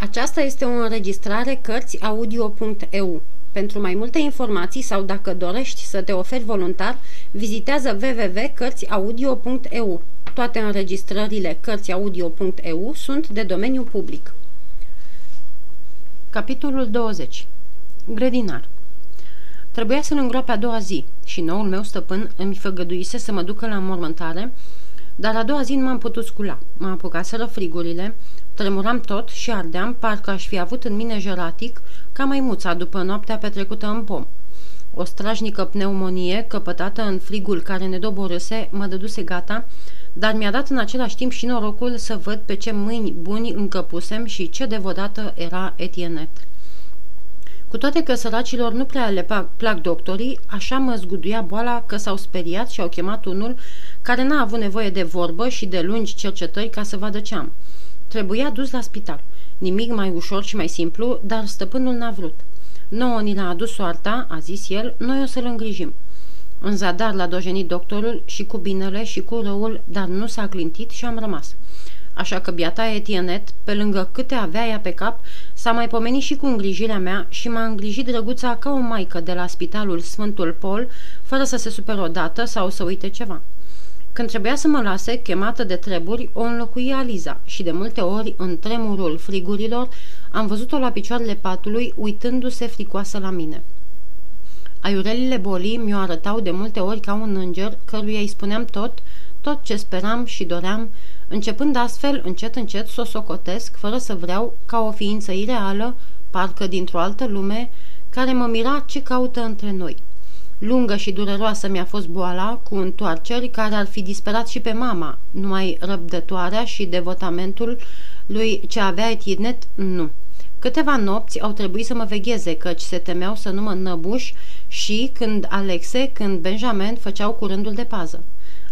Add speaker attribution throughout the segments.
Speaker 1: Aceasta este o înregistrare Cărțiaudio.eu. Pentru mai multe informații sau dacă dorești să te oferi voluntar, vizitează www.cărțiaudio.eu. Toate înregistrările Cărțiaudio.eu sunt de domeniu public. Capitolul 20 Grădinar Trebuia să-l îngroape a doua zi și noul meu stăpân îmi făgăduise să mă ducă la mormântare, dar a doua zi nu m-am putut scula. M-am apucat să frigurile, tremuram tot și ardeam, parcă aș fi avut în mine jeratic, ca maimuța după noaptea petrecută în pom. O strajnică pneumonie, căpătată în frigul care ne doborâse, mă dăduse gata, dar mi-a dat în același timp și norocul să văd pe ce mâini buni încăpusem și ce devodată era Etienet. Cu toate că săracilor nu prea le plac doctorii, așa mă zguduia boala că s-au speriat și au chemat unul care n-a avut nevoie de vorbă și de lungi cercetări ca să vadă ce am. Trebuia dus la spital. Nimic mai ușor și mai simplu, dar stăpânul n-a vrut. Nouă ni l-a adus soarta, a zis el, noi o să-l îngrijim. În zadar l-a dojenit doctorul și cu binele și cu răul, dar nu s-a clintit și am rămas. Așa că biata Etienet, pe lângă câte avea ea pe cap, s-a mai pomenit și cu îngrijirea mea și m-a îngrijit drăguța ca o maică de la spitalul Sfântul Pol, fără să se supere odată sau să uite ceva. Când trebuia să mă lase, chemată de treburi, o înlocuia Liza și de multe ori, în tremurul frigurilor, am văzut-o la picioarele patului, uitându-se fricoasă la mine. Aiurelile bolii mi-o arătau de multe ori ca un înger, căruia îi spuneam tot, tot ce speram și doream, începând astfel, încet, încet, să o socotesc, fără să vreau, ca o ființă ireală, parcă dintr-o altă lume, care mă mira ce caută între noi. Lungă și dureroasă mi-a fost boala, cu întoarceri care ar fi disperat și pe mama, numai răbdătoarea și devotamentul lui ce avea etinet, nu. Câteva nopți au trebuit să mă vegheze, căci se temeau să nu mă năbuș și când Alexe, când Benjamin făceau curândul de pază.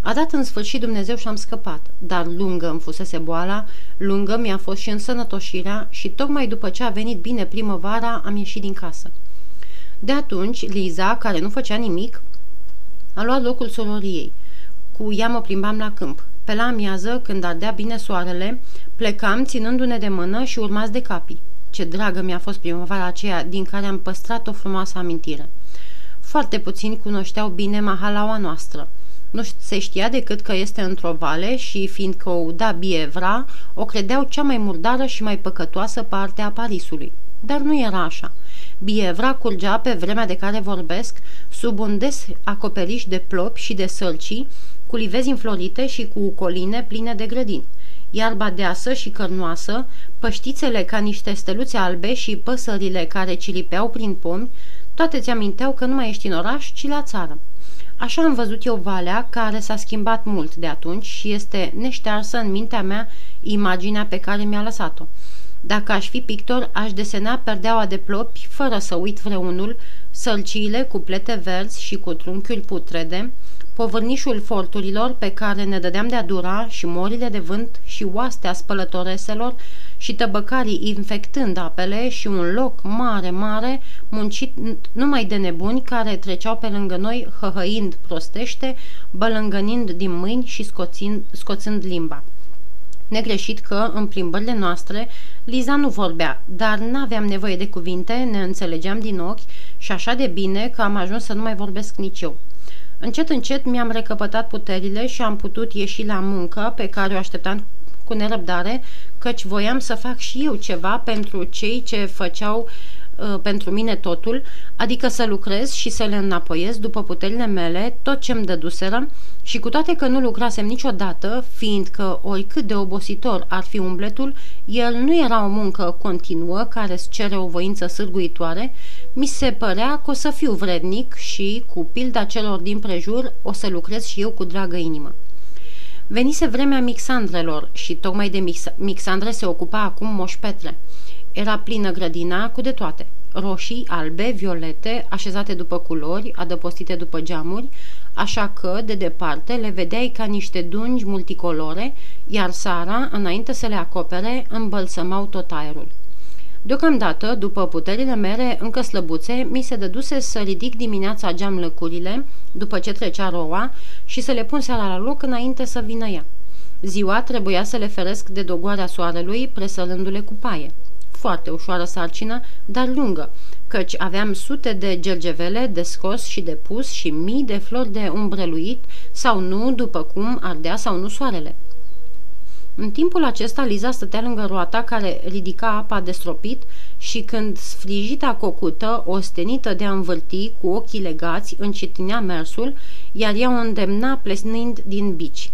Speaker 1: A dat în sfârșit Dumnezeu și am scăpat, dar lungă îmi fusese boala, lungă mi-a fost și însănătoșirea și tocmai după ce a venit bine primăvara am ieșit din casă. De atunci, Liza, care nu făcea nimic, a luat locul sororiei. Cu ea mă plimbam la câmp. Pe la amiază, când ardea bine soarele, plecam ținându-ne de mână și urmați de capii. Ce dragă mi-a fost primăvara aceea, din care am păstrat o frumoasă amintire. Foarte puțini cunoșteau bine mahalaua noastră. Nu se știa decât că este într-o vale și, fiindcă o uda bievra, o credeau cea mai murdară și mai păcătoasă parte a Parisului. Dar nu era așa. Bievra curgea pe vremea de care vorbesc, sub un des acoperiș de plopi și de sălcii, cu livezi înflorite și cu coline pline de grădini. Iarba deasă și cărnoasă, păștițele ca niște steluțe albe și păsările care cilipeau prin pomi, toate ți aminteau că nu mai ești în oraș, ci la țară. Așa am văzut eu valea, care s-a schimbat mult de atunci și este neștearsă în mintea mea imaginea pe care mi-a lăsat-o. Dacă aș fi pictor, aș desena perdeaua de plopi, fără să uit vreunul, sălciile cu plete verzi și cu trunchiuri putrede, povârnișul forturilor pe care ne dădeam de-a dura și morile de vânt și oastea spălătoreselor și tăbăcarii infectând apele și un loc mare, mare, muncit numai de nebuni care treceau pe lângă noi hăhăind prostește, bălângănind din mâini și scoțind, scoțând limba. Negreșit că, în plimbările noastre, Liza nu vorbea, dar n-aveam nevoie de cuvinte, ne înțelegeam din ochi și așa de bine că am ajuns să nu mai vorbesc nici eu. Încet, încet mi-am recăpătat puterile și am putut ieși la muncă pe care o așteptam cu nerăbdare, căci voiam să fac și eu ceva pentru cei ce făceau uh, pentru mine totul, adică să lucrez și să le înapoiez după puterile mele tot ce-mi dăduseră și cu toate că nu lucrasem niciodată, fiindcă oricât de obositor ar fi umbletul, el nu era o muncă continuă care îți cere o voință sârguitoare, mi se părea că o să fiu vrednic și, cu pilda celor din prejur, o să lucrez și eu cu dragă inimă. Venise vremea mixandrelor și tocmai de mix- mixandre se ocupa acum Moș Petre. Era plină grădina cu de toate. Roșii, albe, violete, așezate după culori, adăpostite după geamuri, așa că, de departe, le vedeai ca niște dungi multicolore, iar Sara, înainte să le acopere, îmbălsămau tot aerul. Deocamdată, după puterile mele încă slăbuțe, mi se dăduse să ridic dimineața geamlăcurile, după ce trecea roa, și să le pun seara la loc înainte să vină ea. Ziua trebuia să le feresc de dogoarea soarelui, presărându-le cu paie. Foarte ușoară sarcină, dar lungă, căci aveam sute de gergevele de scos și de pus și mii de flori de umbreluit sau nu, după cum ardea sau nu soarele. În timpul acesta, Liza stătea lângă roata care ridica apa de stropit și când sfrijita cocută, ostenită de a învârti cu ochii legați, încetinea mersul, iar ea o îndemna plesnind din bici.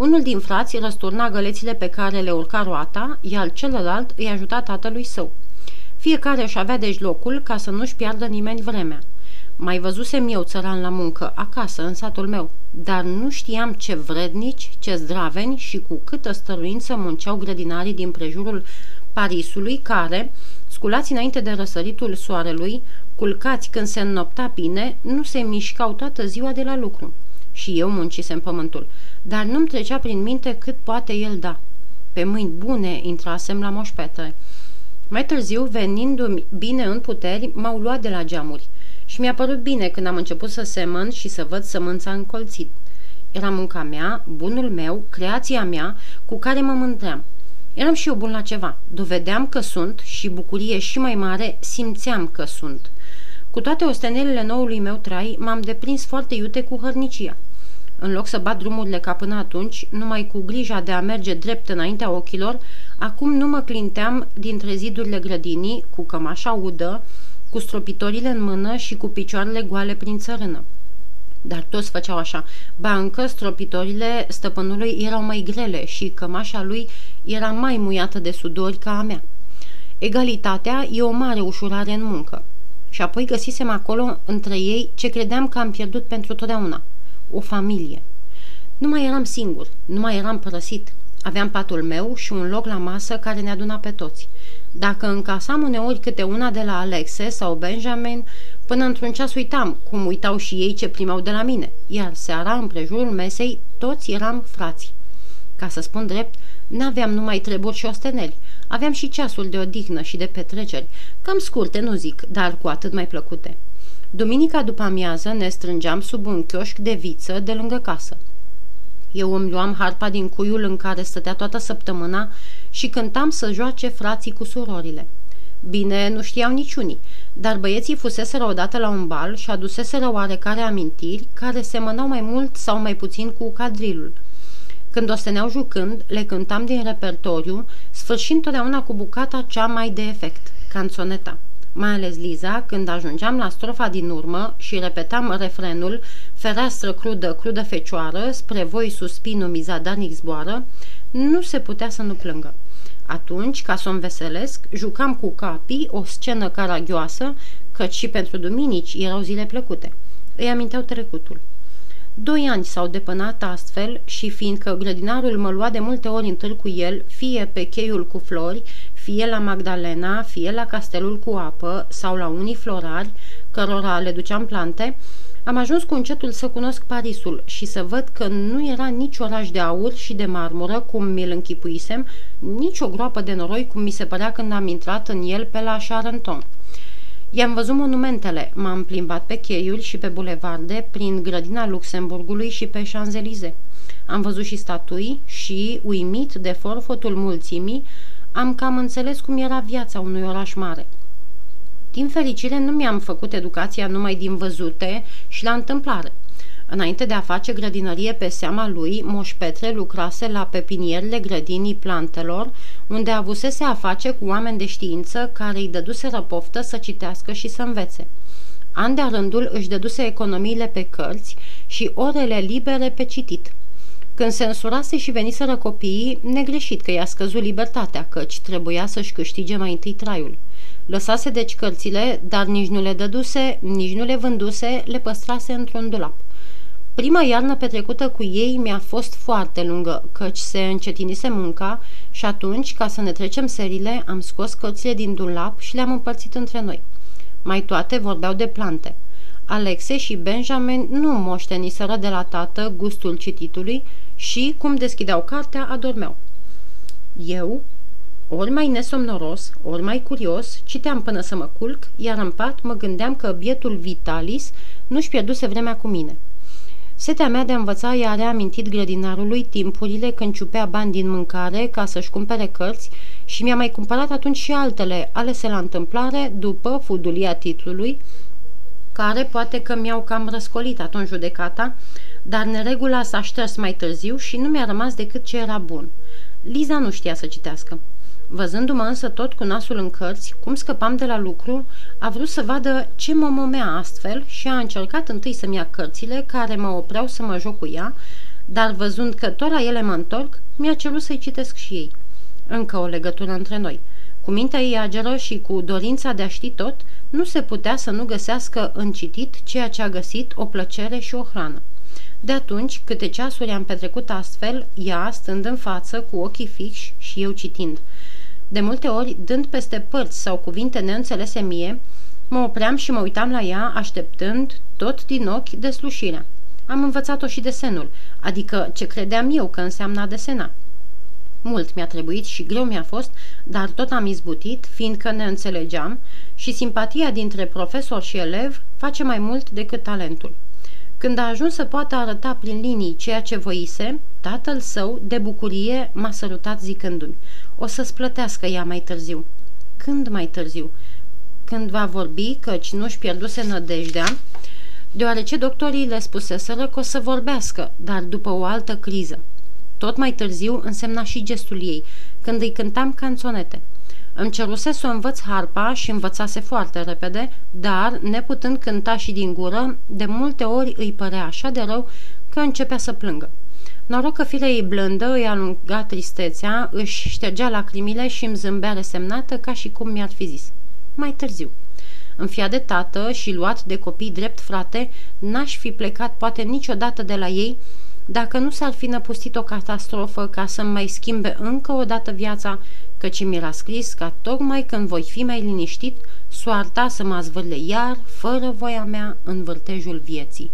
Speaker 1: Unul din frați răsturna gălețile pe care le urca roata, iar celălalt îi ajuta tatălui său. Fiecare își avea deci locul ca să nu-și piardă nimeni vremea. Mai văzusem eu țăran la muncă, acasă, în satul meu, dar nu știam ce vrednici, ce zdraveni și cu câtă stăruință munceau grădinarii din prejurul Parisului, care, sculați înainte de răsăritul soarelui, culcați când se înnopta bine, nu se mișcau toată ziua de la lucru. Și eu muncisem pământul, dar nu-mi trecea prin minte cât poate el da. Pe mâini bune intrasem la moșpetre. Mai târziu, venindu-mi bine în puteri, m-au luat de la geamuri și mi-a părut bine când am început să semăn și să văd sămânța încolțit. Era munca mea, bunul meu, creația mea, cu care mă mândream. Eram și eu bun la ceva. Dovedeam că sunt și bucurie și mai mare simțeam că sunt. Cu toate ostenelele noului meu trai, m-am deprins foarte iute cu hărnicia. În loc să bat drumurile ca până atunci, numai cu grija de a merge drept înaintea ochilor, acum nu mă clinteam dintre zidurile grădinii, cu cămașa udă, cu stropitorile în mână și cu picioarele goale prin țărână. Dar toți făceau așa. Ba încă stropitorile stăpânului erau mai grele și cămașa lui era mai muiată de sudori ca a mea. Egalitatea e o mare ușurare în muncă. Și apoi găsisem acolo între ei ce credeam că am pierdut pentru totdeauna. O familie. Nu mai eram singur, nu mai eram părăsit. Aveam patul meu și un loc la masă care ne aduna pe toți. Dacă încasam uneori câte una de la Alexe sau Benjamin, până într-un ceas uitam, cum uitau și ei ce primau de la mine, iar seara, în prejurul mesei, toți eram frați. Ca să spun drept, n-aveam numai treburi și osteneli, aveam și ceasul de odihnă și de petreceri, cam scurte, nu zic, dar cu atât mai plăcute. Duminica după amiază ne strângeam sub un chioșc de viță de lângă casă. Eu îmi luam harpa din cuiul în care stătea toată săptămâna și cântam să joace frații cu surorile. Bine, nu știau niciunii, dar băieții fuseseră odată la un bal și aduseseră oarecare amintiri care semănau mai mult sau mai puțin cu cadrilul. Când osteneau jucând, le cântam din repertoriu, sfârșind totdeauna cu bucata cea mai de efect, canțoneta. Mai ales Liza, când ajungeam la strofa din urmă și repetam refrenul Fereastră crudă, crudă fecioară, spre voi suspinul mizadanic zboară, nu se putea să nu plângă. Atunci, ca să o înveselesc, jucam cu capii o scenă caragioasă, căci și pentru duminici erau zile plăcute. Îi aminteau trecutul. Doi ani s-au depănat astfel și fiindcă grădinarul mă lua de multe ori în târg cu el, fie pe cheiul cu flori, fie la Magdalena, fie la castelul cu apă sau la unii florari, cărora le duceam plante, am ajuns cu încetul să cunosc Parisul și să văd că nu era nici oraș de aur și de marmură, cum mi-l închipuisem, nici o groapă de noroi, cum mi se părea când am intrat în el pe la Charenton. I-am văzut monumentele, m-am plimbat pe cheiuri și pe bulevarde, prin grădina Luxemburgului și pe Champs-Élysées. Am văzut și statui și, uimit de forfotul mulțimii, am cam înțeles cum era viața unui oraș mare – din fericire, nu mi-am făcut educația numai din văzute și la întâmplare. Înainte de a face grădinărie pe seama lui, Moș Petre lucrase la pepinierele grădinii plantelor, unde avusese a face cu oameni de știință care îi dăduseră poftă să citească și să învețe. An de rândul își dăduse economiile pe cărți și orele libere pe citit. Când se însurase și veniseră copiii, negreșit că i-a scăzut libertatea, căci trebuia să-și câștige mai întâi traiul. Lăsase deci cărțile, dar nici nu le dăduse, nici nu le vânduse, le păstrase într-un dulap. Prima iarnă petrecută cu ei mi-a fost foarte lungă, căci se încetinise munca și atunci, ca să ne trecem serile, am scos cărțile din dulap și le-am împărțit între noi. Mai toate vorbeau de plante. Alexe și Benjamin nu moșteniseră de la tată gustul cititului și, cum deschideau cartea, adormeau. Eu, ori mai nesomnoros, ori mai curios, citeam până să mă culc, iar în pat mă gândeam că bietul Vitalis nu-și pierduse vremea cu mine. Setea mea de a învăța i-a reamintit grădinarului timpurile când ciupea bani din mâncare ca să-și cumpere cărți și mi-a mai cumpărat atunci și altele, alese la întâmplare, după fudulia titlului, care poate că mi-au cam răscolit atunci judecata, dar neregula s-a șters mai târziu și nu mi-a rămas decât ce era bun. Liza nu știa să citească. Văzându-mă însă tot cu nasul în cărți, cum scăpam de la lucru, a vrut să vadă ce mă momea astfel și a încercat întâi să-mi ia cărțile care mă opreau să mă joc cu ea, dar văzând că tot la ele mă întorc, mi-a cerut să-i citesc și ei. Încă o legătură între noi. Cu mintea ei ageră și cu dorința de a ști tot, nu se putea să nu găsească în citit ceea ce a găsit o plăcere și o hrană. De atunci, câte ceasuri am petrecut astfel, ea stând în față cu ochii fixi și eu citind. De multe ori, dând peste părți sau cuvinte neînțelese mie, mă opream și mă uitam la ea, așteptând, tot din ochi, deslușirea. Am învățat-o și desenul, adică ce credeam eu că înseamnă a desena. Mult mi-a trebuit și greu mi-a fost, dar tot am izbutit, fiindcă ne înțelegeam și simpatia dintre profesor și elev face mai mult decât talentul. Când a ajuns să poată arăta prin linii ceea ce voise, tatăl său, de bucurie, m-a sărutat zicându-mi O să-ți plătească ea mai târziu. Când mai târziu? Când va vorbi, căci nu-și pierduse nădejdea, deoarece doctorii le spuseseră că o să vorbească, dar după o altă criză. Tot mai târziu însemna și gestul ei, când îi cântam canțonete. Îmi ceruse să o învăț harpa și învățase foarte repede, dar, neputând cânta și din gură, de multe ori îi părea așa de rău că începea să plângă. Noroc că firea ei blândă îi alunga tristețea, își ștergea lacrimile și îmi zâmbea resemnată ca și cum mi-ar fi zis. Mai târziu. Înfiat de tată și luat de copii drept frate, n-aș fi plecat poate niciodată de la ei, dacă nu s-ar fi năpustit o catastrofă ca să-mi mai schimbe încă o dată viața, căci mi-era scris ca tocmai când voi fi mai liniștit, soarta să mă zvârle iar, fără voia mea, în vârtejul vieții.